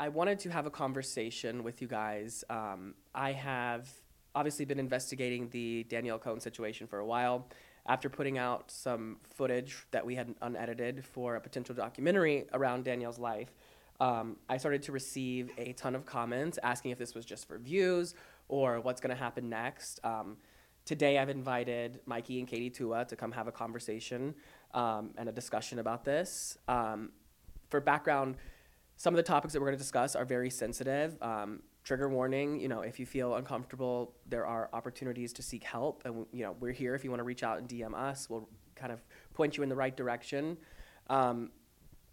I wanted to have a conversation with you guys. Um, I have obviously been investigating the Danielle Cohn situation for a while. After putting out some footage that we had unedited for a potential documentary around Danielle's life, um, I started to receive a ton of comments asking if this was just for views or what's going to happen next. Um, today, I've invited Mikey and Katie Tua to come have a conversation um, and a discussion about this. Um, for background, some of the topics that we're going to discuss are very sensitive. Um, trigger warning, you know, if you feel uncomfortable, there are opportunities to seek help. And, you know, we're here if you want to reach out and DM us. We'll kind of point you in the right direction. Um,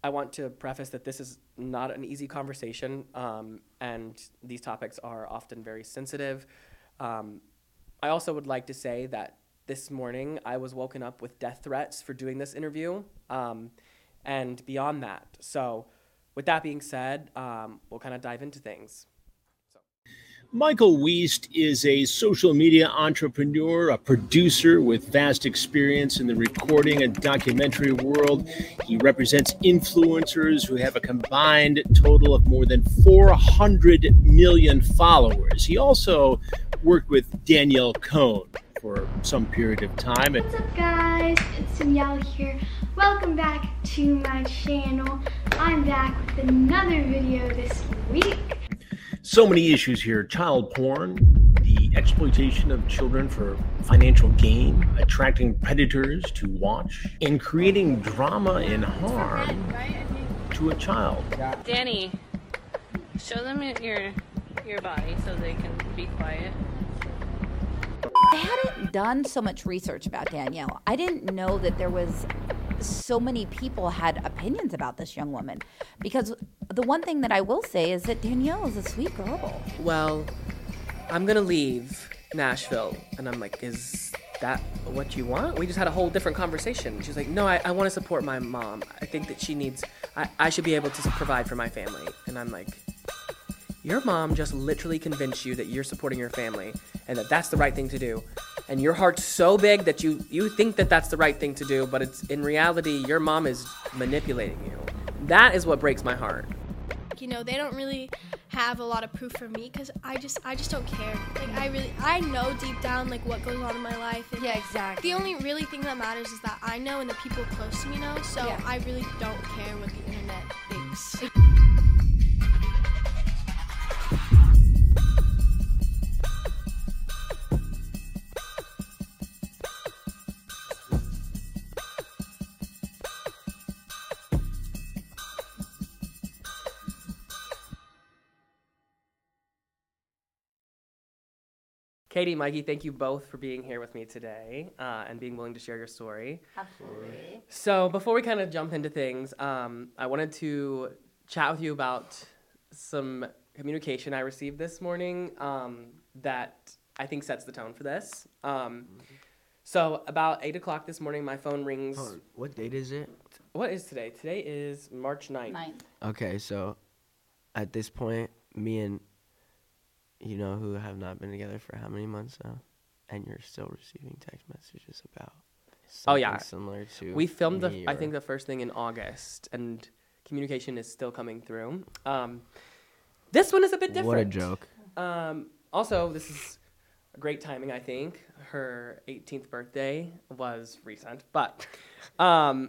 I want to preface that this is not an easy conversation, um, and these topics are often very sensitive. Um, I also would like to say that this morning I was woken up with death threats for doing this interview, um, and beyond that. So, with that being said, um, we'll kind of dive into things. Michael Wiest is a social media entrepreneur, a producer with vast experience in the recording and documentary world. He represents influencers who have a combined total of more than 400 million followers. He also worked with Danielle Cohn for some period of time. What's up, guys? It's Danielle here. Welcome back to my channel. I'm back with another video this week. So many issues here child porn, the exploitation of children for financial gain, attracting predators to watch, and creating drama and harm to a child. Danny, show them your your body so they can be quiet. I hadn't done so much research about Danielle. I didn't know that there was so many people had opinions about this young woman because the one thing that I will say is that Danielle is a sweet girl. Well, I'm gonna leave Nashville, and I'm like, is that what you want? We just had a whole different conversation. She's like, no, I, I want to support my mom. I think that she needs, I, I should be able to provide for my family. And I'm like, your mom just literally convinced you that you're supporting your family and that that's the right thing to do. And your heart's so big that you, you think that that's the right thing to do, but it's in reality, your mom is manipulating you. That is what breaks my heart. you know they don't really have a lot of proof for me because i just i just don't care like i really i know deep down like what goes on in my life and Yeah, exactly. the only really thing that matters is that i know and the people close to me know so Yeah. i really don't care what the internet thinks Katie, Mikey, thank you both for being here with me today uh, and being willing to share your story. Absolutely. So, before we kind of jump into things, um, I wanted to chat with you about some communication I received this morning um, that I think sets the tone for this. Um, so, about 8 o'clock this morning, my phone rings. Hold on, What date is it? What is today? Today is March 9th. Ninth. Okay, so at this point, me and you know who have not been together for how many months now, and you're still receiving text messages about Oh, yeah. similar to We filmed the, me I think, the first thing in August, and communication is still coming through. Um, this one is a bit different. what a joke. Um, also, this is great timing, I think. Her 18th birthday was recent, but um,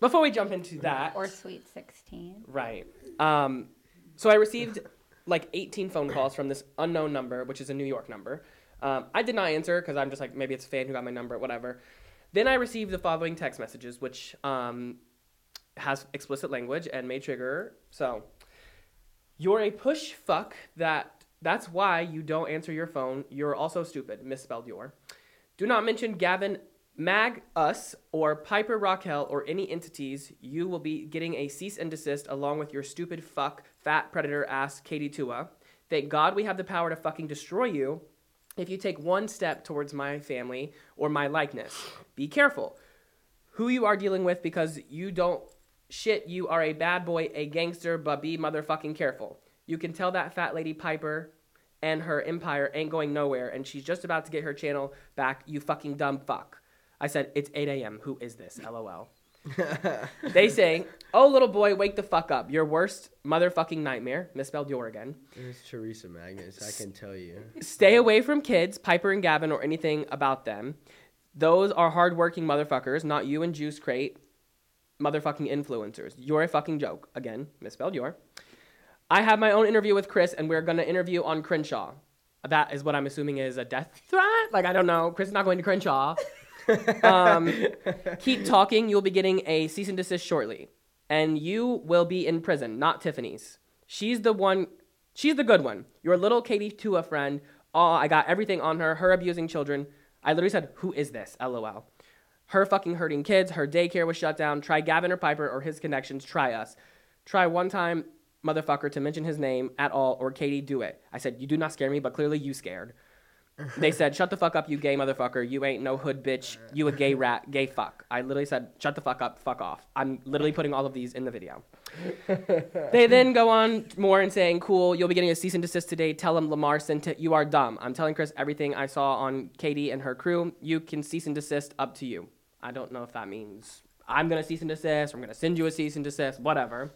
before we jump into that, Or Sweet 16. right? Um, so I received like 18 phone calls from this unknown number, which is a New York number. Um, I did not answer because I'm just like maybe it's a fan who got my number, whatever. Then I received the following text messages, which um, has explicit language and may trigger. So, you're a push fuck that that's why you don't answer your phone. You're also stupid. Misspelled your. Do not mention Gavin Mag us or Piper Rockelle or any entities. You will be getting a cease and desist along with your stupid fuck fat predator ass Katie Tua. Thank God we have the power to fucking destroy you if you take one step towards my family or my likeness. Be careful who you are dealing with because you don't shit you are a bad boy, a gangster, but be motherfucking careful. You can tell that fat lady Piper and her empire ain't going nowhere and she's just about to get her channel back, you fucking dumb fuck. I said, it's 8 a.m. Who is this? LOL. They say, "Oh, little boy, wake the fuck up! Your worst motherfucking nightmare." Misspelled your again. It's Teresa Magnus. I can tell you. Stay away from kids, Piper and Gavin, or anything about them. Those are hardworking motherfuckers, not you and Juice Crate, motherfucking influencers. You're a fucking joke. Again, misspelled your. I have my own interview with Chris, and we're gonna interview on Crenshaw. That is what I'm assuming is a death threat. Like I don't know. Chris is not going to Crenshaw. Um, keep talking. You'll be getting a cease and desist shortly, and you will be in prison, not Tiffany's. She's the one. She's the good one. Your little Katie Tua friend. Oh, I got everything on her. Her abusing children. I literally said, "Who is this?" LOL. Her fucking hurting kids. Her daycare was shut down. Try Gavin or Piper or his connections. Try us. Try one time, motherfucker, to mention his name at all, or Katie, do it. I said, You do not scare me, but clearly you scared. They said, Shut the fuck up, you gay motherfucker. You ain't no hood bitch. You a gay rat, gay fuck. I literally said, Shut the fuck up, fuck off. I'm literally putting all of these in the video. they then go on more and saying, Cool, you'll be getting a cease and desist today. Tell him Lamar sent it. You are dumb. I'm telling Chris everything I saw on Katie and her crew. You can cease and desist up to you. I don't know if that means I'm gonna cease and desist, I'm gonna send you a cease and desist, whatever.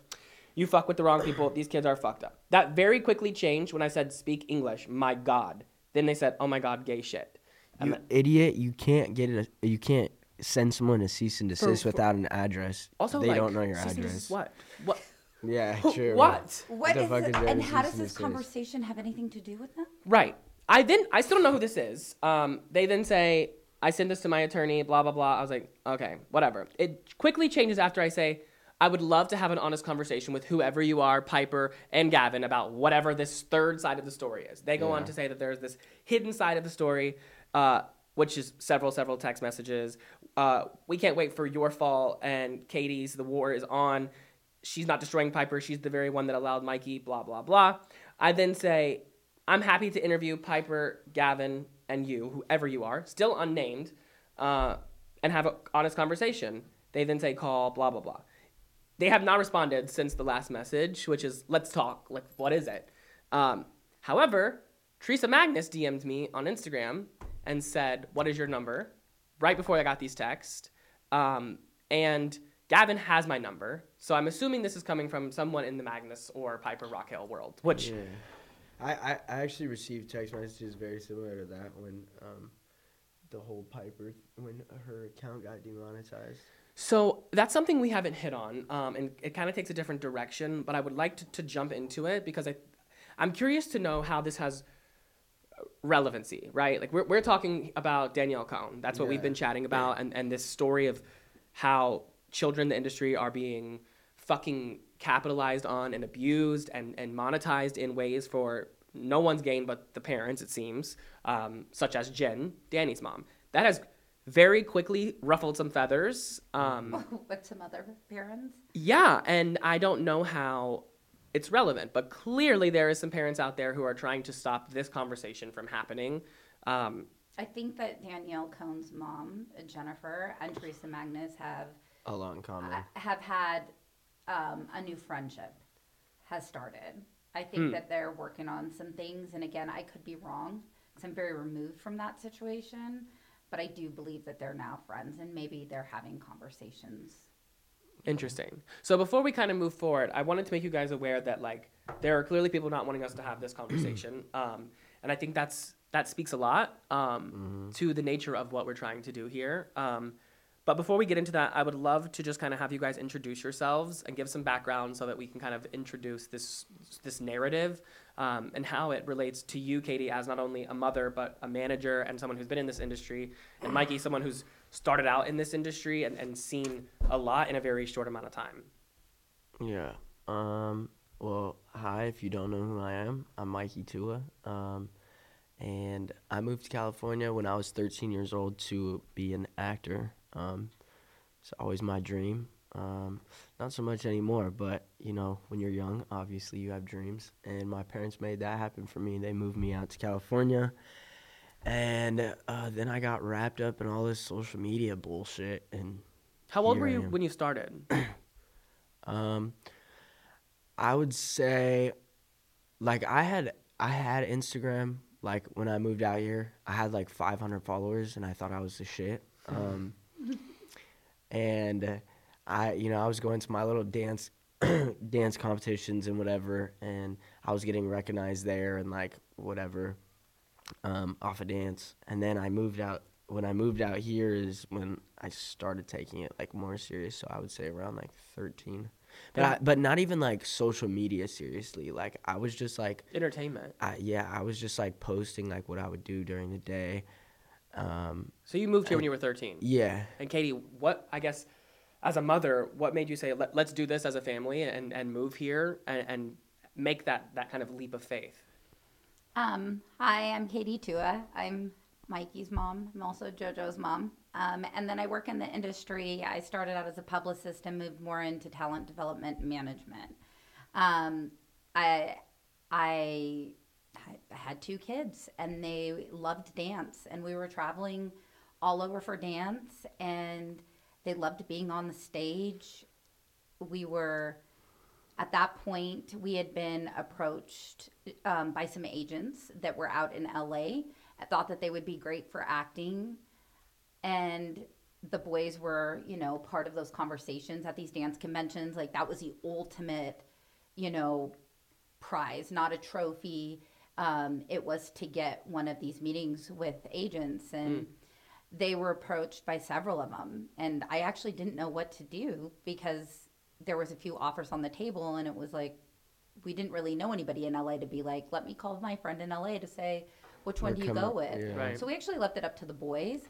You fuck with the wrong people. These kids are fucked up. That very quickly changed when I said speak English. My God. Then they said, oh my God, gay shit. And You idiot! You can't get it. You can't send someone a cease and desist for- without an address. also, they like, don't know your cease and address. desist What? What? Yeah, Who- true. What? What the is fuck it- is and how does this desist? conversation have anything to do with them? Right. I then I still don't know who this is. Um, they then say I send this to my attorney. Blah blah blah. I was like, okay, whatever. It quickly changes after I say. I would love to have an honest conversation with whoever you are, Piper and Gavin, about whatever this third side of the story is. They go on to say that there's this hidden side of the story, uh, which is several, several text messages. Uh, we can't wait for your fall and Katie's. The war is on. She's not destroying Piper. She's the very one that allowed Mikey, blah, blah, blah. I then say, I'm happy to interview Piper, Gavin, and you, whoever you are, still unnamed, uh, and have an honest conversation. They then say, call, blah, blah, blah. They have not responded since the last message, which is, let's talk. Like, what is it? Um, however, Teresa Magnus DM'd me on Instagram and said, What is your number? right before I got these texts. Um, and Gavin has my number. So I'm assuming this is coming from someone in the Magnus or Piper Rockelle world, which Yeah. I, I, I actually received text messages very similar to that when um, the whole Piper when her account got demonetized. So that's something we haven't hit on, um, and it kind of takes a different direction. But I would like to, to jump into it because I, I'm curious to know how this has relevancy, right? Like we're we're talking about Danielle Cohn. That's what we've been chatting about, and and this story of how children in the industry are being fucking capitalized on and abused and and monetized in ways for no one's gain but the parents. It seems, um, such as Jen, Danny's mom. That has very quickly ruffled some feathers. Um, with some other parents. yeah, and I don't know how it's relevant, but clearly there is some parents out there who are trying to stop this conversation from happening. Um, I think that Danielle Cohn's mom, Jennifer, and Teresa Magnus have A lot in common. uh, have had um, a new friendship has started. I think that they're working on some things, and again, I could be wrong because I'm very removed from that situation. But I do believe that they're now friends, and maybe they're having conversations. Interesting. So before we kind of move forward, I wanted to make you guys aware that like there are clearly people not wanting us to have this conversation, um, and I think that's that speaks a lot um, to the nature of what we're trying to do here. Um, but before we get into that, I would love to just kind of have you guys introduce yourselves and give some background so that we can kind of introduce this this narrative um, and how it relates to you, Katie, as not only a mother but a manager and someone who's been in this industry, and Mikey, someone who's started out in this industry and, and seen a lot in a very short amount of time. Yeah. Um. Well, hi. If you don't know who I am, I'm Mikey Tua. Um, and I moved to California when I was 13 years old to be an actor. Um, it's always my dream. Um, not so much anymore, but you know, when you're young, obviously you have dreams. And my parents made that happen for me. They moved me out to California. And uh, then I got wrapped up in all this social media bullshit and How old were you when you started? Um, I would say, like I had I had Instagram like when I moved out here. I had like 500 followers, and I thought I was the shit. Um, and I you know I was going to my little dance dance competitions and whatever, and I was getting recognized there and like whatever um, off of dance. And then I moved out. When I moved out here is when I started taking it like more serious. So I would say around like thirteen, but I, but not even like social media seriously. Like I was just like Entertainment. I, yeah, I was just like posting like what I would do during the day. Um, So you moved here when you were 13. yeah, And Katie, what I guess as a mother, what made you say Let, let's do this as a family and, and move here and, and make that that kind of leap of faith? Um, hi, I'm Katie Tua. I'm Mikey's mom. I'm also JoJo's mom. Um, and then I work in the industry. I started out as a publicist and moved more into talent development management. Um, I, I, I had two kids and they loved dance and we were traveling all over for dance and they loved being on the stage. We were at that point, we had been approached um, by some agents that were out in LA. I thought that they would be great for acting. And the boys were, you know, part of those conversations at these dance conventions. Like, that was the ultimate, you know, prize, not a trophy. Um, it was to get one of these meetings with agents. And they were approached by several of them. And I actually didn't know what to do because there was a few offers on the table and it was like we didn't really know anybody in LA to be like, let me call my friend in LA to say which one Or do you go up- with. yeah. Right. So we actually left it up to the boys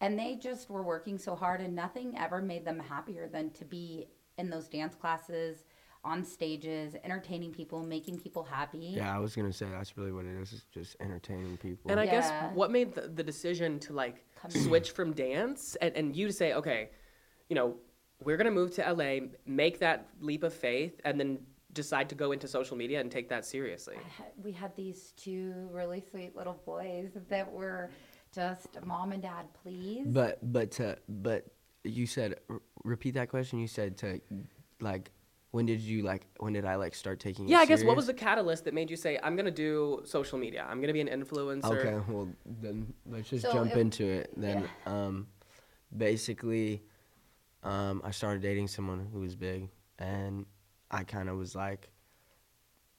and they just were working so hard and nothing ever made them happier than to be in those dance classes, on stages, entertaining people, making people happy. yeah. I was gonna say that's really what it is. Is just entertaining people. And I guess what made the, the decision to like Come switch from dance and, and you to say, okay, you know, we're gonna move to LA, make that leap of faith, and then decide to go into social media and take that seriously. Had- we had these two really sweet little boys that were just mom and dad, please. But but to but you said r- repeat that question. You said to like when did you like when did I like start taking? it Yeah, I guess what was the catalyst that made you say, I'm gonna do social media. I'm gonna be an influencer. Okay, well then let's just So jump it- into it. Then um, basically, um, I started dating someone who was big, and I kind of was like,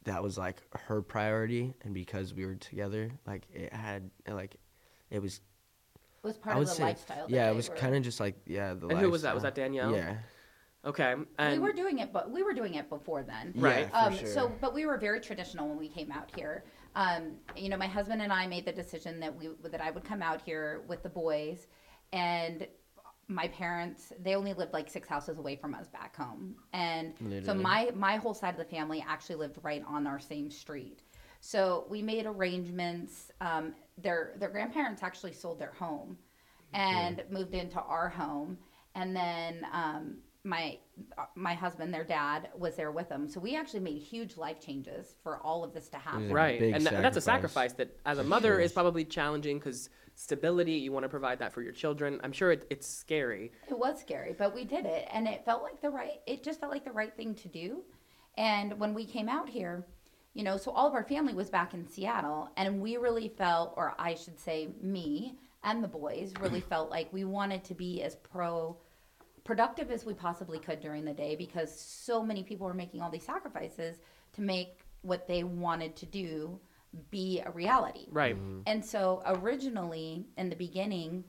that was like her priority, and because we were together, like it had like, it was. it was part I of the say, lifestyle. yeah, it was kind of just like yeah. The And who was that? Was that Danielle? Yeah. Okay. we were doing it, but we were doing it before then. Right. Yeah, Um, sure. So, but we were very traditional when we came out here. Um, you know, my husband and I made the decision that we that I would come out here with the boys, and my parents they only lived like six houses away from us back home, and so my my whole side of the family actually lived right on our same street. So we made arrangements. Um, their their grandparents actually sold their home, and moved into our home, and then um, my my husband, their dad, was there with them. So we actually made huge life changes for all of this to happen. Right, and tha- that's a sacrifice. sacrifice that, as a mother, is probably challenging because stability. You want to provide that for your children. I'm sure it, it's scary. It was scary, but we did it, and it felt like the right. It just felt like the right thing to do. And when we came out here, you know, so all of our family was back in Seattle, and we really felt, or I should say, me and the boys really felt like we wanted to be as pro productive as we possibly could during the day because so many people were making all these sacrifices to make what they wanted to do be a reality. Right. And so originally in the beginning,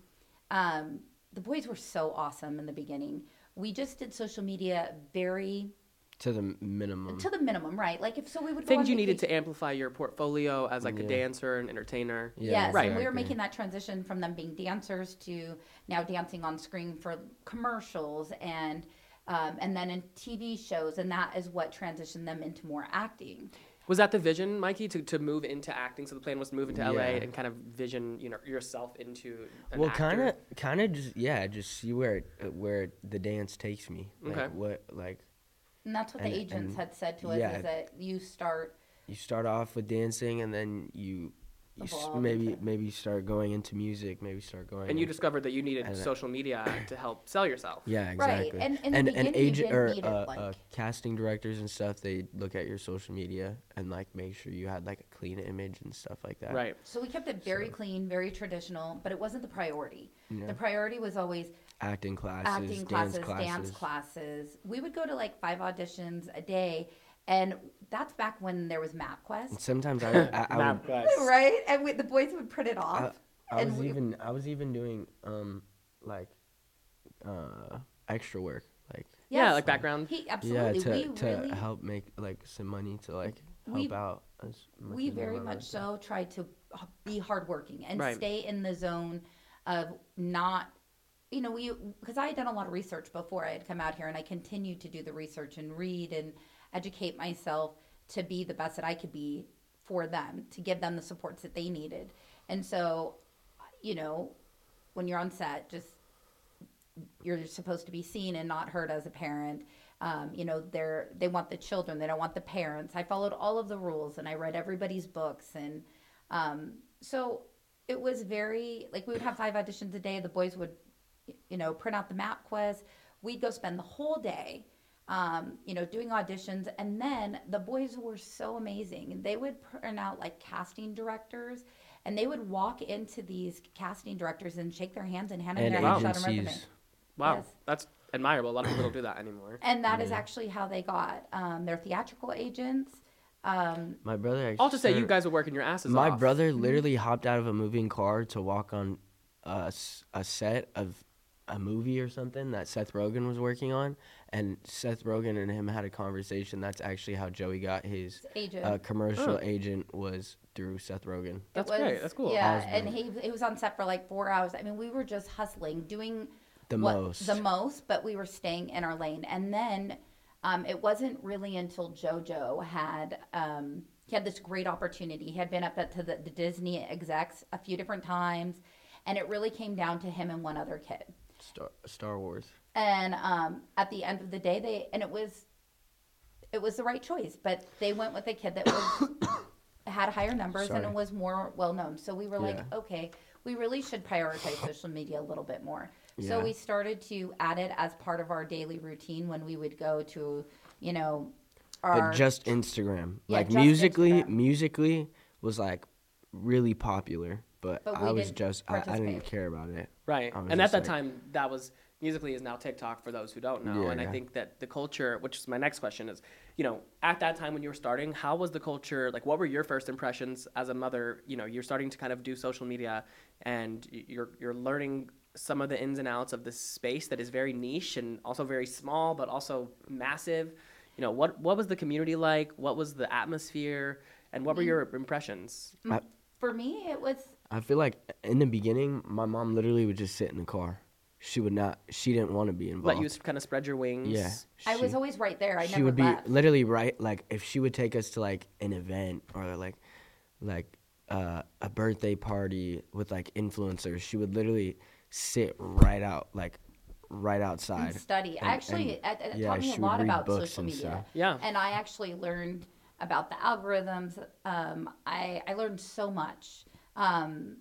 um, the boys were so awesome in the beginning. We just did social media very To the minimum. to the minimum, right? Like if so, we would Things you needed to amplify your portfolio as like a dancer and entertainer. Yeah, yes, Right. and we were making that transition from them being dancers to now dancing on screen for commercials and um, and then in TV shows, and that is what transitioned them into more acting. Was that the vision, Mikey, to, to move into acting? So the plan was to move into LA Yeah. and kind of vision, you know, yourself into an well, kind of, kind of just yeah, just see where it, uh, where the dance takes me. Like Okay. what like And that's what And- the agents had said to us: yeah. is that you start you start off with dancing and then you you s- maybe into- maybe start going into music, maybe start going. And you discovered that you needed uh, social media to help sell yourself. Yeah, Right, exactly. and in and, beginning, agent or need uh, like- uh, casting directors and stuff, they look at your social media and like make sure you had like a clean image and stuff like that. Right. So we kept it very clean, very traditional, but it wasn't the priority. Yeah. The priority was always Acting classes, acting dance classes, classes. dance classes. We would go to like five auditions a day, and that's back when there was And MapQuest, sometimes I, I, I Map would, right? And we, the boys would print it off. I and was we- even I was even doing um like uh extra work like Yeah, like background. He absolutely. yeah to we to really, help make like some money to like help We- out as much we as very much so tried to be hardworking and Right. stay in the zone of not you know we because i had done a lot of research before i had come out here and i continued to do the research and read and educate myself to be the best that i could be for them to give them the supports that they needed and so you know when you're on set just you're supposed to be seen and not heard as a parent. Um, you know, they're they want the children, they don't want the parents. I followed all of the rules and I read everybody's books and um, so it was very like we would have five auditions a day. The boys would, you know, print out the map quest. We'd go spend the whole day, um, you know, doing auditions, and then the boys were so amazing. They would print out like casting directors, and they would walk into these casting directors and shake their hands and hand them and their headshot and resume. Wow, Yes. that's admirable. A lot of people don't do that anymore. And that is actually how they got um, their theatrical agents. Um, my brother I'll just say you guys were working your asses my off. brother literally hopped out of a moving car to walk on a, a set of a movie or something that Seth Rogen was working on, and Seth Rogen and him had a conversation. That's actually how Joey got his agent. uh, commercial Oh. agent was through Seth Rogen. That's was- great. That's cool. Yeah, Osborne. and he he was on set for like four hours. I mean, we were just hustling, doing The what- most. the most, but we were staying in our lane. And then um, it wasn't really until JoJo had um, he had this great opportunity. He had been up at, to the, the Disney execs a few different times, and it really came down to him and one other kid. Star, Star Wars. And um, at the end of the day, they and it was it was the right choice, but they went with a kid that was had higher numbers and Sorry. it was more well known. So we were like, Yeah. okay, we really should prioritize social media a little bit more. So we started to add it as part of our daily routine when we would go to, you know, our but just Instagram. Yeah, like just musically, Instagram. musically was like really popular, but, But I was just I, I didn't care about it. Right. I was And at that like- time, that was musically is now TikTok for those who don't know. Yeah, and I think that the culture, which is my next question, is you know at that time when you were starting, how was the culture? Like, what were your first impressions as a mother? You know, you're starting to kind of do social media, and you're you're learning some of the ins and outs of this space that is very niche and also very small, but also massive. You know, what what was the community like? What was the atmosphere? And what were Mm. your impressions? for me it was I feel like in the beginning, my mom literally would just sit in the car. She would not. She didn't want to be involved. Let you kind of spread your wings. yeah. I was always right there. I she never would be left. literally right like if she would take us to like an event or like like uh, a birthday party with like influencers she would literally sit right out like right outside and study. And- actually, and, it, it yeah, taught me a lot about books social media. stuff. Yeah. And I actually learned about the algorithms. Um, I, I learned so much um,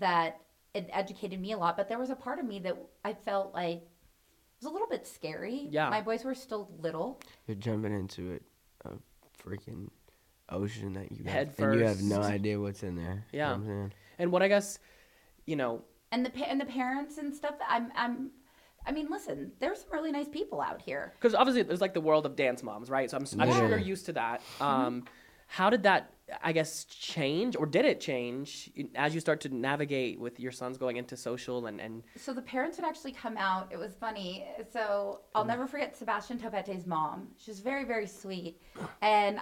that it educated me a lot. But there was a part of me that I felt like it was a little bit scary. Yeah. My boys were still little. you're jumping into it a freaking ocean that you Head have and you have no idea what's in there You know Yeah. what I'm? And what I guess, you know, And the pa- and the parents and stuff. I'm I'm. I mean, listen. There's some really nice people out here. because obviously there's like the world of dance moms, right? So I'm, I'm sure you're used to that. Um, how did that, I guess, change, or did it change as you start to navigate with your sons going into social and and So the parents would actually come out. It was funny. So I'll never forget Sebastian Topete's mom. She was very, very sweet. And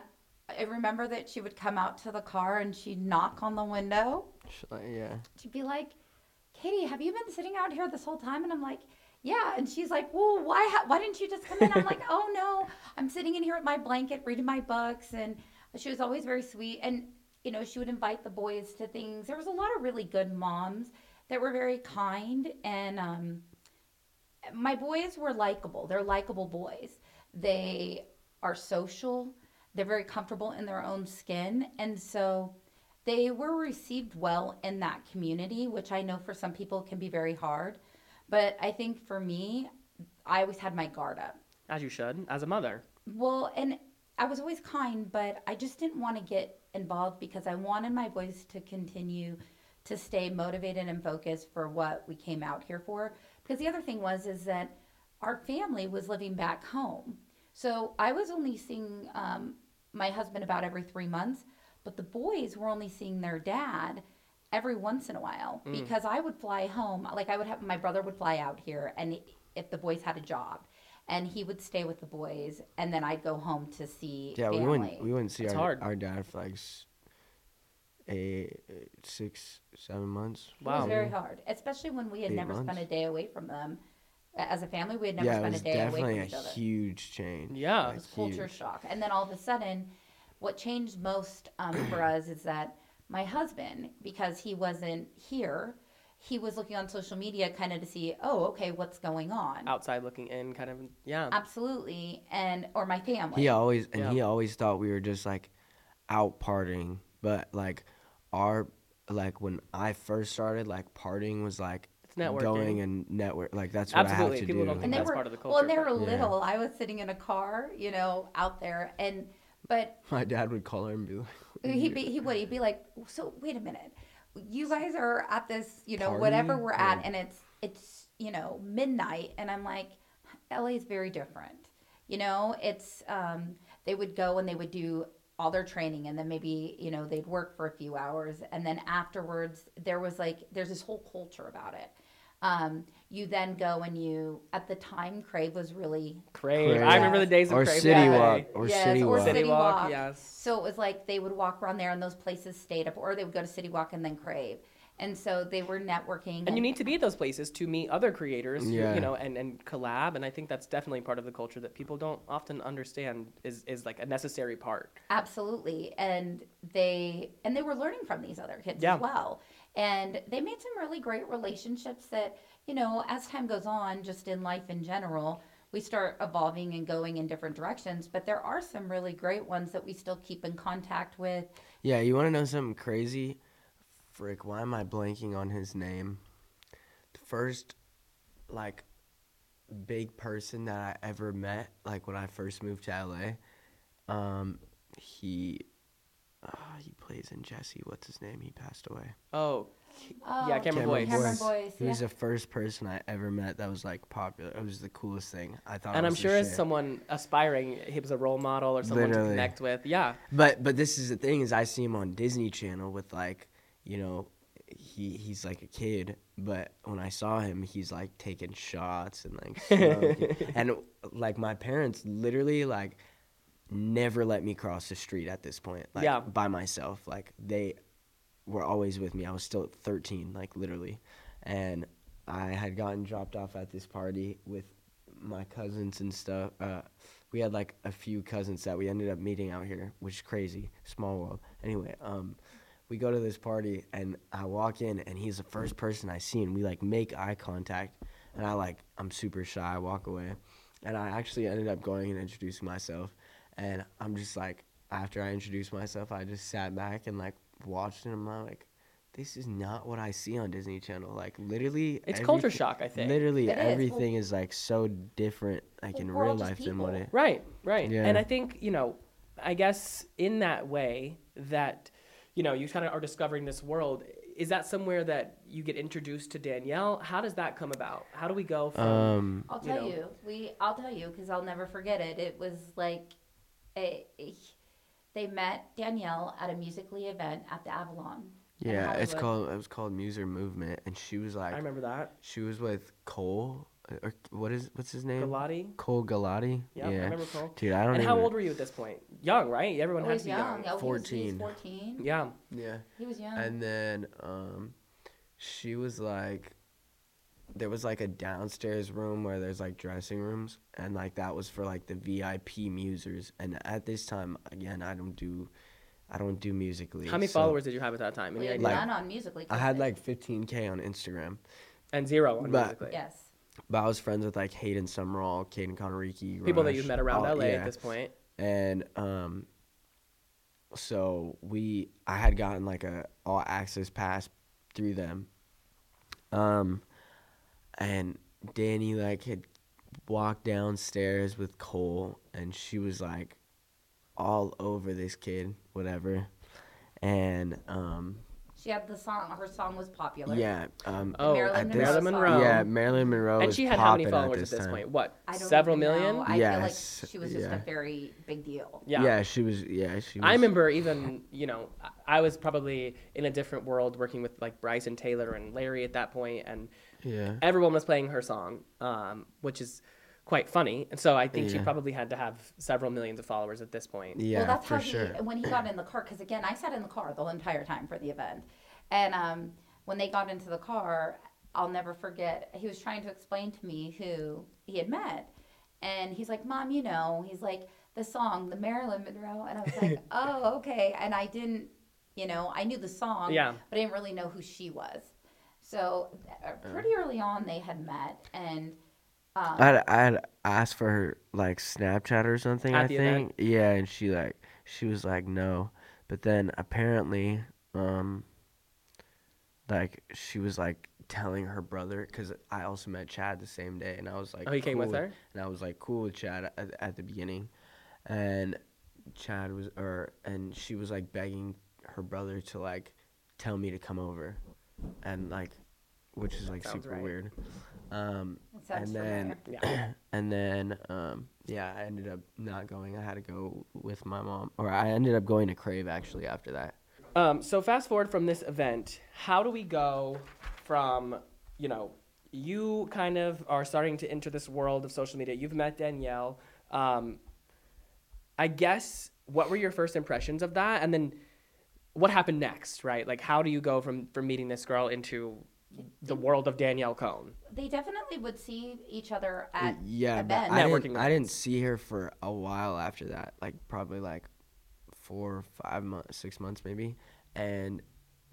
I remember that she would come out to the car and she'd knock on the window. Sh- uh, yeah She'd be like, Katie, have you been sitting out here this whole time? And I'm like, yeah. And she's like, well, why, ha- why didn't you just come in? I'm like, oh no, I'm sitting in here with my blanket reading my books. And she was always very sweet. And, you know, she would invite the boys to things. There was a lot of really good moms that were very kind. And um, my boys were likable. They're likable boys. They are social. They're very comfortable in their own skin. And so they were received well in that community, which I know for some people can be very hard. But I think for me, I always had my guard up. As you should, as a mother. Well, and I was always kind, but I just didn't want to get involved because I wanted my boys to continue to stay motivated and focused for what we came out here for. Because the other thing was is that our family was living back home, so I was only seeing um, my husband about every three months, but the boys were only seeing their dad every once in a while because I would fly home. Like I would have my brother would fly out here, and if the boys had a job. And he would stay with the boys, and then I'd go home to see Yeah, we wouldn't we wouldn't see It's our hard. our dad for like s- a six seven months. Wow. It was very hard, especially when we had Eight never spent a day away from them. A- As a family, we had never yeah, it spent was a day away definitely from a each other. huge change. Yeah. Like, It was culture huge. shock. And then all of a sudden, what changed most um, for us is that my husband, because he wasn't here, he was looking on social media kind of to see, oh, okay, what's going on. Outside looking in, kind of, yeah. Absolutely. And, or my family. He always and Yeah. he always thought we were just like out partying, but like our like when I first started, like partying was like It's networking. going and network. Like that's what Absolutely. I have to People do. don't think and they that's were part of the well, and they were but- Yeah. little. I was sitting in a car, you know, out there, and but My dad would call her and be like, he'd be he would he'd be like so wait a minute you guys are at this you know whatever we're at Yeah. and it's it's you know midnight and i'm like la is very different. You know it's um they would go and they would do all their training and then maybe you know they'd work for a few hours and then afterwards there was like there's this whole culture about it um, you then go and you at the time crave was really Crave. Crave. I remember the days of or Crave. City Cafe. Walk or Yes, City Walk. City City Walk, Walk. yes. So it was like they would walk around there and those places stayed up, or they would go to City Walk and then Crave. And so they were networking. And you need to be at those places to meet other creators, Yeah. you know, and, and collab. And I think that's definitely part of the culture that people don't often understand is, is like a necessary part. Absolutely. And they and they were learning from these other kids Yeah. as well. And they made some really great relationships that, you know, as time goes on, just in life in general, we start evolving and going in different directions. But there are some really great ones that we still keep in contact with. Yeah, you want to know something crazy? Frick, why am I blanking on his name? The first, like, big person that I ever met, like when I first moved to LA, um, he, uh, he plays in Jesse. What's his name? He passed away. Oh, Oh, yeah, Cameron Cameron Boyce. Cameron Boyce. Boyce, He was yeah. the first person I ever met that was like popular. It was the coolest thing. I thought. it And I'm was the sure as shit. someone aspiring, he was a role model or someone Literally. to connect with. Yeah. But but this is the thing is I see him on Disney Channel with like you know he he's like a kid, but when I saw him, he's like taking shots and like smoking. and like my parents literally like never let me cross the street at this point like Yeah. by myself. Like they were always with me. I was still 13 like literally. And i had gotten dropped off at this party with my cousins and stuff uh, we had like a few cousins that we ended up meeting out here which is crazy small world. Anyway um we go to this party and i walk in and he's the first person i see and we like make eye contact. And i like i'm super shy i walk away. And i actually ended up going and introducing myself and i'm just like after i introduced myself i just sat back and like watched it and i'm like this is not what i see on disney channel like literally It's culture shock, I think. literally It is. Well- everything is like so different like Well, in we're real just life than what it Right, right. Yeah. And I think, you know, I guess in that way that, you know, you kind of are discovering this world. Is that somewhere that you get introduced to Danielle? How does that come about? How do we go from. um I'll you tell know. you, we. I'll tell you because I'll never forget it. It was like, a, a- they met Danielle at a musically event at the Avalon. yeah it's called it was called muser movement and she was like I remember that. she was with cole or what is what's his name Galati? cole galati Yeah, I remember Cole. dude i don't And even how old were you at this point? Young, right? Everyone Oh, had he's to be young. young. He was- he was 14. 14. Yeah. yeah He was young. And then um, she was like, there was like a downstairs room where there's like dressing rooms, and like that was for like the VIP musers. And at this time, again, I don't do, I don't do musically. How many so followers did you have at that time? we Any had idea? Like- none on Musically. I had like 15k on Instagram, and zero on But- Musically. yes. but I was friends with like Hayden Summerall, Caden Conrique, People that you've met around all- LA yeah. at this point. and um so we I had gotten like a all access pass through them. Um, and Danny like had walked downstairs with Cole, and she was like all over this kid, whatever. And um, She had the song. Her song was popular. yeah, um, Oh, Marilyn Monroe this- Marilyn song. Monroe. yeah, Marilyn Monroe and she had how many followers at at this point? What? I don't Several even million? know. I Yes, feel like she was just yeah. a very big deal. Yeah. Yeah, she was. Yeah, she was. I remember even, you know, I- I was probably in a different world working with like Bryson Taylor and Larry at that point, and Yeah. everyone was playing her song, um, which is quite funny. And so I think she probably had to have several millions of followers at this point. Yeah, well, that's for how sure. he when he got in the car. Because again, I sat in the car the whole entire time for the event, and um, when they got into the car, I'll never forget. He was trying to explain to me who he had met, and he's like, "Mom, you know," he's like, "the song, the Marilyn Monroe," and I was like, "Oh, okay." And I didn't, you know, I knew the song, Yeah. but I didn't really know who she was. So uh, pretty early on, they had met, and um, I had, I had asked for her like Snapchat or something. At I the think. event? Yeah, and she like she was like no, but then apparently, um, like she was like telling her brother because I also met Chad the same day, and I was like, Oh, he came with her? and I was like cool with Chad at, at the beginning, and Chad was or and she was like begging her brother to like tell me to come over, and like, which is like Sounds super right. weird. Um, and then. Yeah. and then um, yeah, I ended up not going. I had to go with my mom, or I ended up going to Crave actually after that. Um, so fast forward from this event, how do we go from, you know, you kind of are starting to enter this world of social media. You've met Danielle. Um, I guess what were your first impressions of that, and then what happened next, right? Like, how do you go from from meeting this girl into the world of Danielle Cohn? they definitely would see each other at yeah, but events. I didn't, I didn't see her for a while after that, like probably like four, five months, six months maybe, and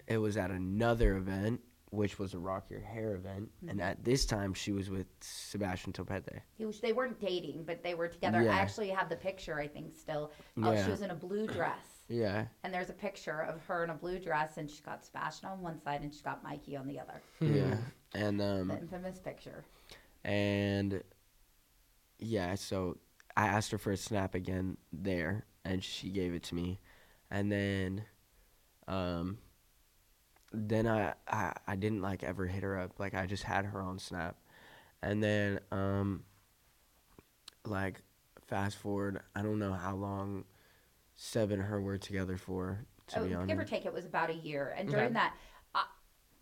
it was at another event, which was a Rock Your Hair event, and Mm-hmm. at this time she was with Sebastian Topete. He was- they weren't dating, but they were together. Yeah. I actually have the picture, I think, still. Oh, Yeah. she was in a blue dress. Yeah, And there's a picture of her in a blue dress, and she's got Sebastian on one side and she's got Mikey on the other. yeah, and um, The infamous picture. and yeah, so I asked her for a snap again there, and she gave it to me, and then, um, then I, I I didn't like ever hit her up, like I just had her on Snap, and then um, like fast forward, I don't know how long Seb and her were together for, to Oh, be give or take, it was about a year. And during Okay. that, I,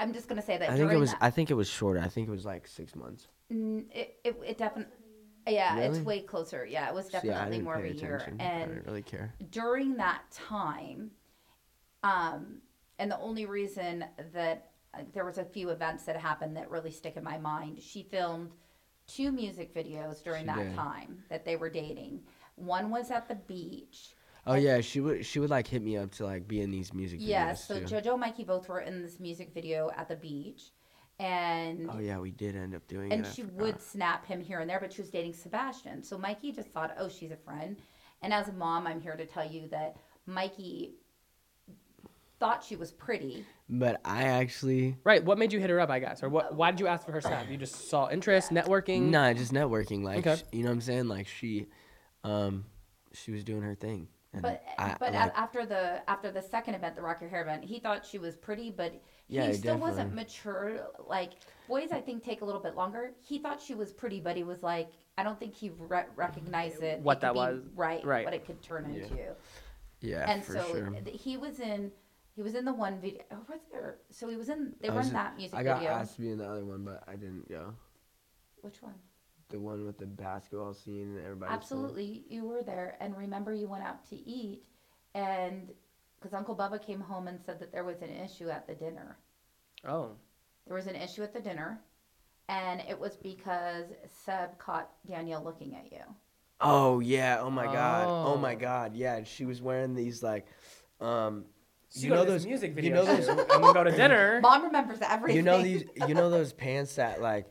I'm just going to say that I think during it was. that, I think it was shorter. I think it was like six months. It, it, it definitely, yeah, it's way closer. Yeah, it was definitely yeah, more of a year. attention. I And didn't really care. during that time, um, and the only reason that uh, there was a few events that happened that really stick in my mind. She filmed two music videos during She that did. time that they were dating. One was at the beach. Oh yeah, she would she would like hit me up to like be in these music videos. Yes, so too. JoJo and Mikey both were in this music video at the beach, and Oh yeah, we did end up doing and it. I she would snap him here and there, but she was dating Sebastian. So Mikey just thought, oh, she's a friend. And as a mom, I'm here to tell you that Mikey thought she was pretty. But I actually Right. What made you hit her up? I guess, or what? Why did you ask for her snap? You just saw interest, networking. nah, just networking. Like Okay. sh- you know what I'm saying? Like she, um, she was doing her thing. And But I, but like, after the after the second event, the Rock Your Hair event, he thought she was pretty, but he Yeah, still wasn't mature. Like boys, I think take a little bit longer. He thought she was pretty, but he was like, I don't think he re- recognized it. What it that was. right? Right. What it could turn Yeah. into. yeah, and for so sure. he was in he was in the one video oh, was there so he was in they I were was in in- that music I got video asked to be in the other one, but I didn't go. which one The one with the basketball scene and everybody. absolutely you were there and remember you went out to eat and because uncle bubba came home and said that there was an issue at the dinner Oh. there was an issue at the dinner and it was because seb caught danielle looking at you Oh yeah! Oh my god! Oh my Oh. god! Yeah, and she was wearing these like, um, you go know to this those music You videos know those too, and we'll go to dinner. mom remembers everything you know these you know those pants that like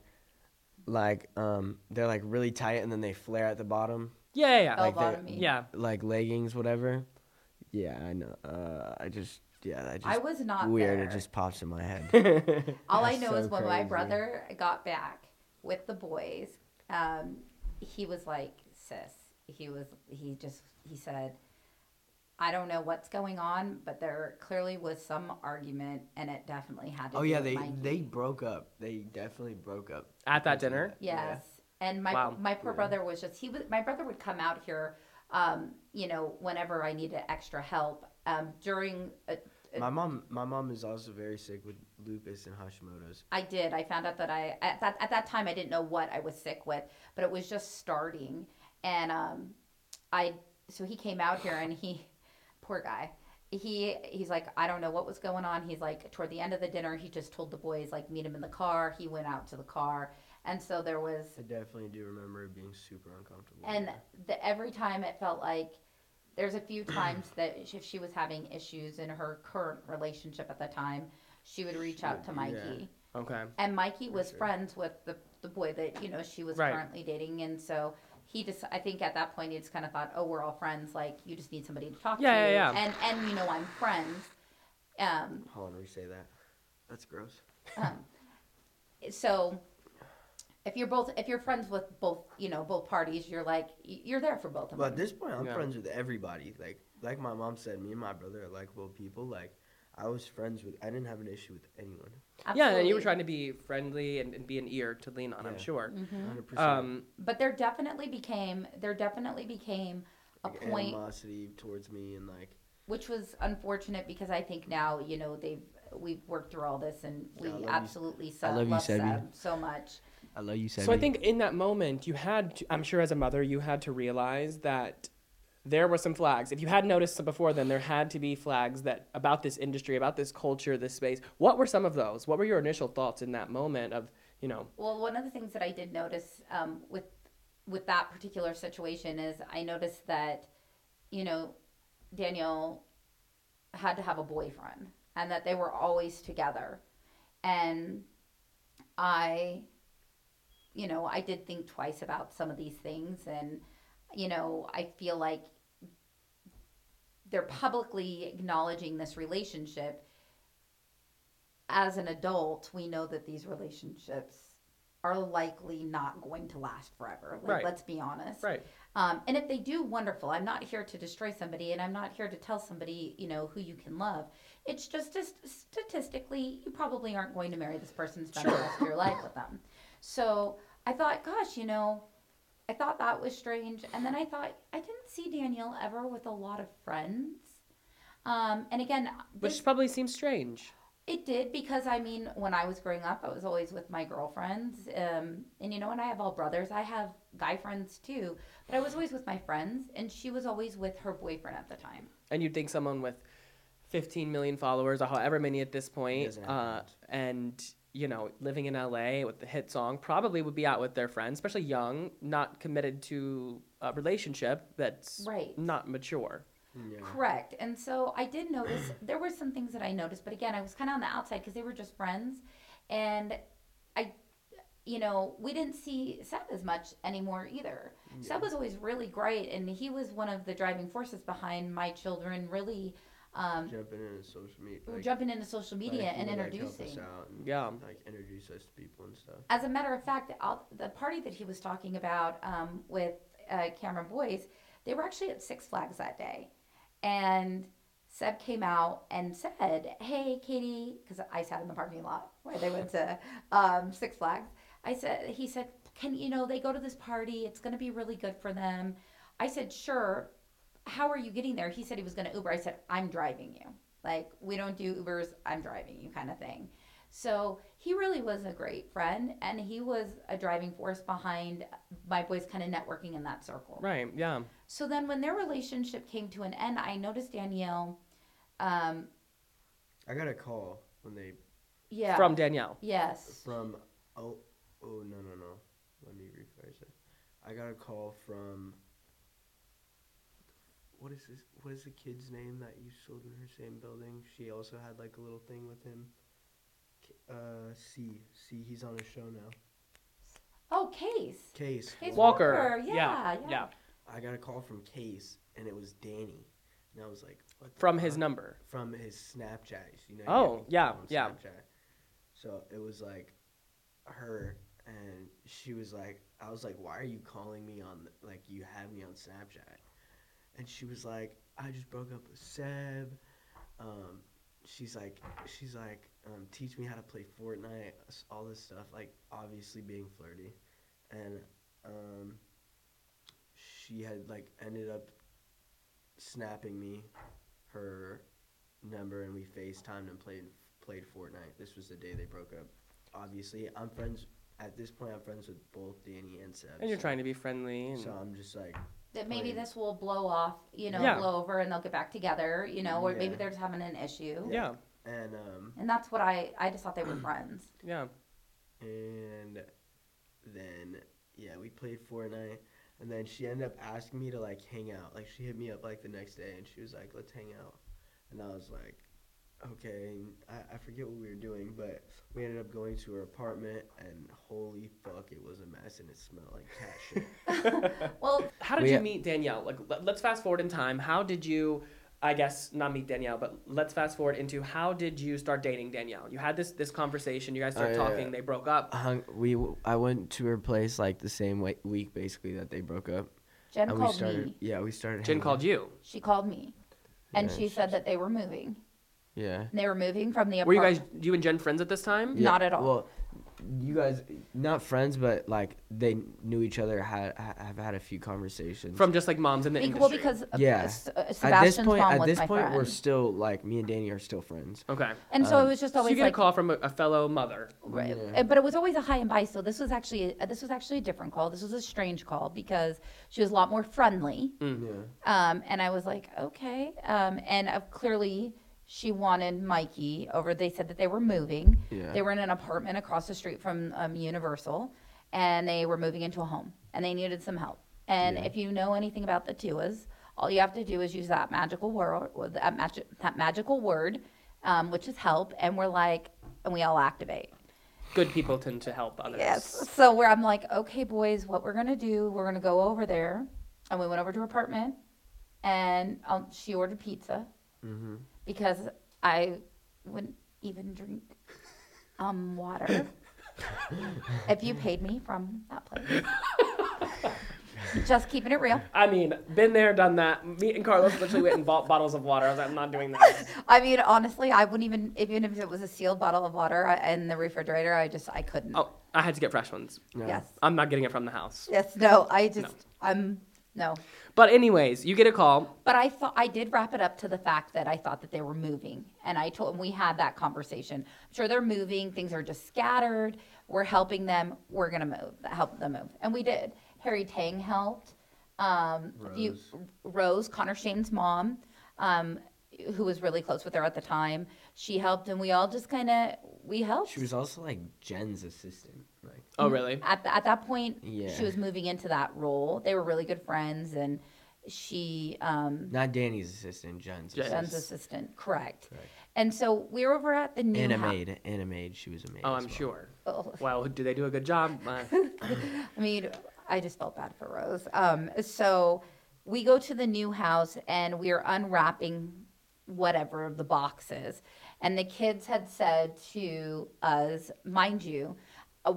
like um they're like really tight and then they flare at the bottom Yeah, yeah, yeah. Like they're- bottom yeah. like leggings whatever Yeah, I know. Uh, I just yeah, I just I was not weird. there. It just pops in my head. All I That's know is so when my crazy. brother got back with the boys, um, he was like, "Sis," he was. He just he said, "I don't know what's going on, but there clearly was some argument, and it definitely had to." oh do yeah, with they Mikey." they broke up. They definitely broke up At that dinner? that. Yes. And my Wow. my poor Yeah. brother was just he was my brother would come out here, um, you know, whenever I needed extra help. Um, during a, Yeah. My mom, my mom is also very sick with lupus and Hashimoto's. I did. I found out that I at that at that time I didn't know what I was sick with, but it was just starting, and um, I so he came out here and he, poor guy, he he's like I don't know what was going on. He's like toward the end of the dinner he just told the boys like meet him in the car. He went out to the car, and so there was I definitely do remember it being super uncomfortable. and the, every time it felt like there's a few times that if she was having issues in her current relationship at the time, she would reach out to Yeah. Mikey. Okay. And Mikey was sure. friends with the, the boy that, you know, she was Right. currently dating. And so he just, I think at that point, he just kind of thought, oh, we're all friends. Like, you just need somebody to talk Yeah, to. yeah, yeah. And, and, you know, I'm friends. Um, Hold on, re-say that. That's gross. um, so if you're both, if you're friends with both, you know, both parties, you're like, you're there for both of them. But at this point, I'm Yeah. friends with everybody. Like, like my mom said, me and my brother are likable people. Like, I was friends with. I didn't have an issue with anyone. Yeah, and you were trying to be friendly and, and be an ear to lean on, I'm Yeah. sure. Mhm. 100. percent Um, But there definitely became, there definitely became a like, point animosity towards me and like which was unfortunate because I think now you know they've we've worked through all this and we Yeah, I love you. absolutely so, I love you, Sebi. Seb so much. I love you, So I think in that moment, you had, to, I'm sure as a mother, you had to realize that there were some flags. If you had noticed before then, there had to be flags that about this industry, about this culture, this space. What were some of those? What were your initial thoughts in that moment of, you know, Well, one of the things that I did notice um, with with that particular situation is I noticed that you know Daniel had to have a boyfriend and that they were always together, and I you know I did think twice about some of these things and you know I feel like they're publicly acknowledging this relationship as an adult, we know that these relationships are likely not going to last forever. Like, Right. let's be honest. right? Um, and if they do, wonderful. I'm not here to destroy somebody, and I'm not here to tell somebody, you know, who you can love. It's just, just statistically, you probably aren't going to marry this person spend the rest of your life with them. So I thought, gosh, you know, I thought that was strange, and then I thought I didn't see Danielle ever with a lot of friends. Um, and again, this- Which probably seems strange. it did because I mean, when I was growing up, I was always with my girlfriends, um, and you know, and I have all brothers. I have guy friends too, but I was always with my friends, and she was always with her boyfriend at the time. And you'd think someone with 15 million followers or however many at this point, uh, and you know, living in LA with the hit song, probably would be out with their friends, especially young, not committed to a relationship that's Right. not mature. yeah. Correct. And so I did notice there were some things that I noticed, but again, I was kind of on the outside because they were just friends, and I, you know, we didn't see Seb as much anymore either. Seb was always really great, and he was one of the driving forces behind my children really. Um, jumping into social media. Like, jumping into social media like, and would, like, us introducing. out and, Yeah. like introduce us to people and stuff. As a matter of fact, I'll, the party that he was talking about um, with uh, Cameron Boyce, they were actually at Six Flags that day, and Seb came out and said, "Hey, Katie," because I sat in the parking lot where they went to um, Six Flags. I said, he said, "Can you know they go to this party? It's going to be really good for them." I said, "Sure." How are you getting there? He said he was going to Uber. I said, "I'm driving you." Like we don't do Ubers. I'm driving you, kind of thing. So he really was a great friend, and he was a driving force behind my boys kind of networking in that circle. Right. Yeah. So then, when their relationship came to an end, I noticed Danielle. Um, I got a call when they yeah. From Danielle. yes. from oh oh no no no. Let me rephrase it. I got a call from what is this? What is the kid's name that used to live in her same building? She also had like a little thing with him. K- Uh, C. C. He's on a show now. Oh, Case. Case. Case Walker. Walker. Yeah, Yeah. yeah. yeah. I got a call from Case, and it was Danny, and I was like, from his number. from his Snapchat. You know. Oh, yeah, yeah. Snapchat. So it was like her, and she was like, I was like, why are you calling me on the, like you have me on Snapchat? And she was like, I just broke up with Seb. Um, she's like, she's like, um, teach me how to play Fortnite, all this stuff. Like obviously being flirty, and um, she had like ended up snapping me her number and we FaceTimed and played played Fortnite. This was the day they broke up. Obviously, I'm friends at this point. I'm friends with both Danny and Seb. And you're so- trying to be friendly. And, So I'm just like, That maybe Playing. this will blow off, you know, Yeah. blow over and they'll get back together, you know, or maybe Yeah. they're just having an issue. yeah, and um, And that's what I, I just thought they were friends. yeah. and then yeah, we played Fortnite, and then she ended up asking me to like hang out. Like she hit me up like the next day, and she was like, "Let's hang out," and I was like, "Okay." I, I forget what we were doing, but we ended up going to her apartment, and holy fuck, it was a mess, and it smelled like cat shit. Well, How did We- you meet Danielle? Like, let- let's fast forward in time. How did you, I guess, not meet Danielle, but let's fast forward into how did you start dating Danielle? You had this this conversation. You guys started Uh, talking. They broke up. hung, we I went to her place like the same wa- week basically that they broke up. Jen and we called started me. yeah, we started Jen hanging called you. She called me. And Yeah, she said that they were moving. Yeah. And they were moving from the Were you apartment. guys, you and Jen, friends at this time? Not at all. Well, you guys not friends but like they knew each other had ha- have had a few conversations. From just like moms in the Be- industry. well, because uh, Yeah. S- uh, at this point mom at was this my point friend. we're still like me and Danny are still friends. okay. and so um, it was just So always you get like a call from a, a fellow mother. Right. Yeah. Uh, But it was always a high and by. So this was actually uh, this was actually a different call. This was a strange call because she was a lot more friendly. Yeah. Um, and I was like, okay. Um, and uh, clearly she wanted Mikey over. They said that they were moving. Yeah. They were in an apartment across the street from um, Universal, and they were moving into a home, and they needed some help. And Yeah. if you know anything about the Tuas, all you have to do is use that magical word, or that, magi- that magical word, um, which is help. And we're like, and we all activate. Good people tend to help others. Yes. So where I'm like, okay, boys, what we're gonna do? We're gonna go over there, and we went over to her apartment, and um, she ordered pizza Mm-hmm. Because I wouldn't even drink um water if you paid me from that place. Just keeping it real. I mean, been there, done that. Me and Carlos literally went and bought bottles of water. I was like, I'm not doing that. I mean, honestly, I wouldn't even even if it was a sealed bottle of water in the refrigerator. I just I couldn't. Oh, I had to get fresh ones. Yeah. Yes. I'm not getting it from the house. Yes. No. I just I'm no. But anyways, you get a call. But I thought I did wrap it up to the fact that I thought that they were moving, and I told and we had that conversation. I'm sure they're moving. Things are just scattered. We're helping them. We're gonna move. Help them move, and we did. Harry Tang helped. Um, a few- Rose, Connor Shane's mom, um, who was really close with her at the time, she helped, and we all just kind of we helped. She was also like Jen's assistant. Oh, really? at, the, at that point, Yeah. she was moving into that role. They were really good friends, and she um, not Danny's assistant, Jen's Jen's. Jen's assistant. assistant, correct. Correct. And so we were over at the new And a house. maid, and a maid. She was a maid. Oh, I'm well. sure. Oh, Well, do they do a good job? Uh, I mean, I just felt bad for Rose. Um, so we go to the new house and we are unwrapping whatever the box is. And the kids had said to us, mind you, uh,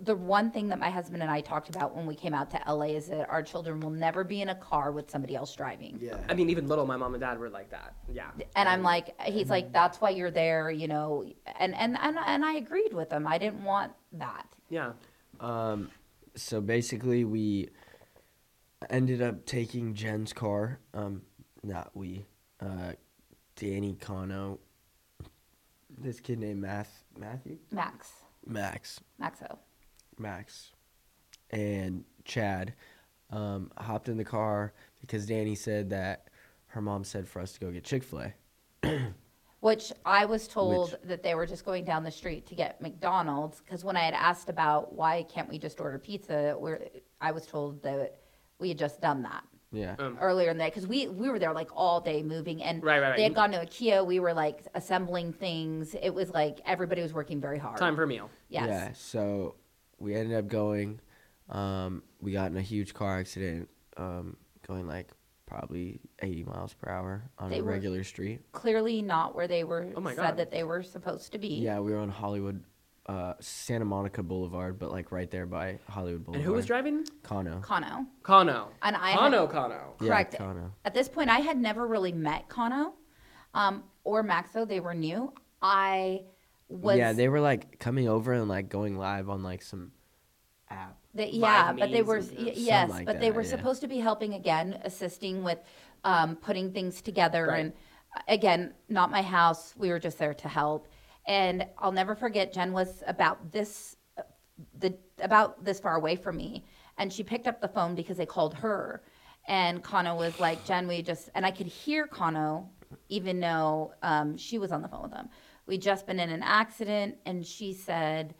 the one thing that my husband and I talked about when we came out to LA is that our children will never be in a car with somebody else driving. Yeah. I mean, even little, my mom and dad were like that. Yeah. And I'm like, he's like, that's why you're there, you know. And and and, and I agreed with him. I didn't want that. Yeah. Um, so basically, we ended up taking Jen's car. Um, not we. Uh, Danny Cano. This kid named Math Matthew Max, Max Maxo. Max, and Chad um, hopped in the car because Danny said that her mom said for us to go get Chick Fil A. Which I was told Which- that they were just going down the street to get McDonald's because when I had asked about why can't we just order pizza, where I was told that we had just done that Yeah. Um, earlier in the day because we we were there like all day moving and Right, right, right. they had gone to IKEA. We were like assembling things. It was like everybody was working very hard. Time for a meal. Yes. Yeah, so we ended up going. Um, we got in a huge car accident, um, going like probably 80 miles per hour on They a were- regular street. Clearly not where they were Oh my said God. that they were supposed to be. Yeah, we were on Hollywood, uh, Santa Monica Boulevard, but like right there by Hollywood Boulevard. And who was driving? Kano. Kano. Kano. And I had- Kano, Kano. Yeah, Correct. Kano. At this point, I had never really met Kano um, or Maxo. They were new. I was. yeah, they were like coming over and like going live on like some app. Yeah, but they were and y- stuff. yes, like but they were yeah. supposed to be helping again, assisting with um, putting things together. Right. And again, not my house. We were just there to help. And I'll never forget. Jen was about this, uh, the about this far away from me, and she picked up the phone because they called her. And Kano was like, Jen, we just, and I could hear Kano, even though um, she was on the phone with them. We'd just been in an accident, and she said,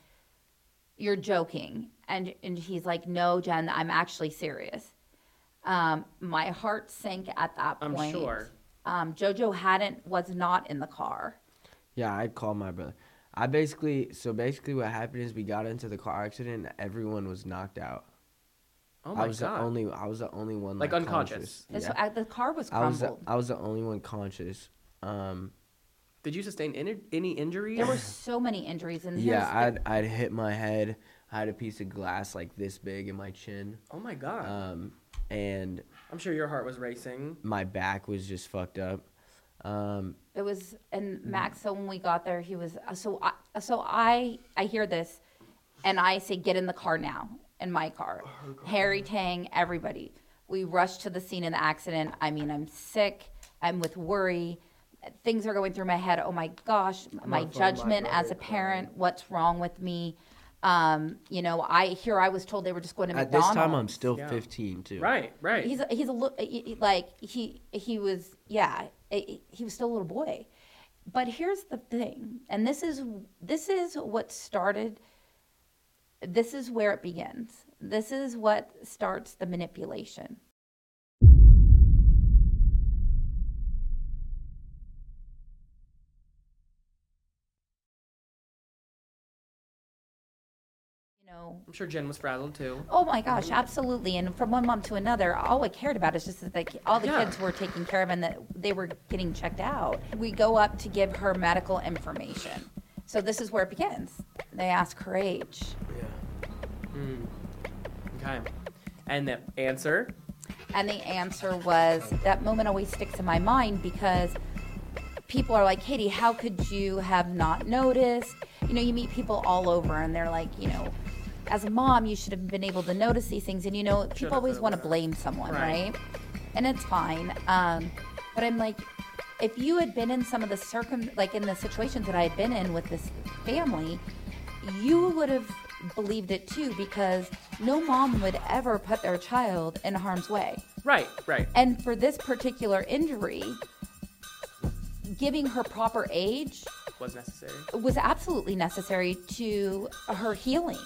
you're joking and and he's like no jen i'm actually serious um my heart sank at that I'm point sure. um jojo hadn't was not in the car Yeah, I called my brother. I basically, so basically, what happened is we got into the car accident. and Everyone was knocked out. Oh my I was god. the only. I was the only one Like like, unconscious. This- Yeah. uh, the car was I was. The, I was the only one conscious. Um, Did you sustain any, any injuries? there were so many injuries and yeah, here's I'd I'd hit my head. I had a piece of glass like this big in my chin. oh my god. Um, and I'm sure your heart was racing. my back was just fucked up. Um, it was and max so when we got there he was uh, so i so i i hear this and i say get in the car now in my car harry tang everybody we rush to the scene of the accident i mean i'm sick i'm with worry things are going through my head oh my gosh my on the my judgment as a brother parent what's wrong with me um you know i here i was told they were just going to at this McDonald's. time, I'm still Yeah. 15 too. Right, right. He's a, he's a little like he he was yeah he he was still a little boy, but here's the thing, and this is this is what started. This is where it begins. This is what starts the manipulation. You I'm sure Jen was frazzled too. Oh my gosh, absolutely. And from one mom to another, all I cared about is just that they, all the Yeah. kids were taken care of and that they were getting checked out. We go up to give her medical information. So this is where it begins. They ask her age. Yeah. Hmm. Okay. And the answer? And the answer was that moment always sticks in my mind because people are like, Katie, how could you have not noticed? You know, you meet people all over and they're like, you know, as a mom, you should have been able to notice these things. And you know, people always want to blame someone, Right. right? And it's fine. Um, but I'm like, if you had been in some of the circum, like in the situations that I had been in with this family, you would have believed it too because no mom would ever put their child in harm's way. Right, right. And for this particular injury, giving her proper age Was necessary. was absolutely necessary to her healing.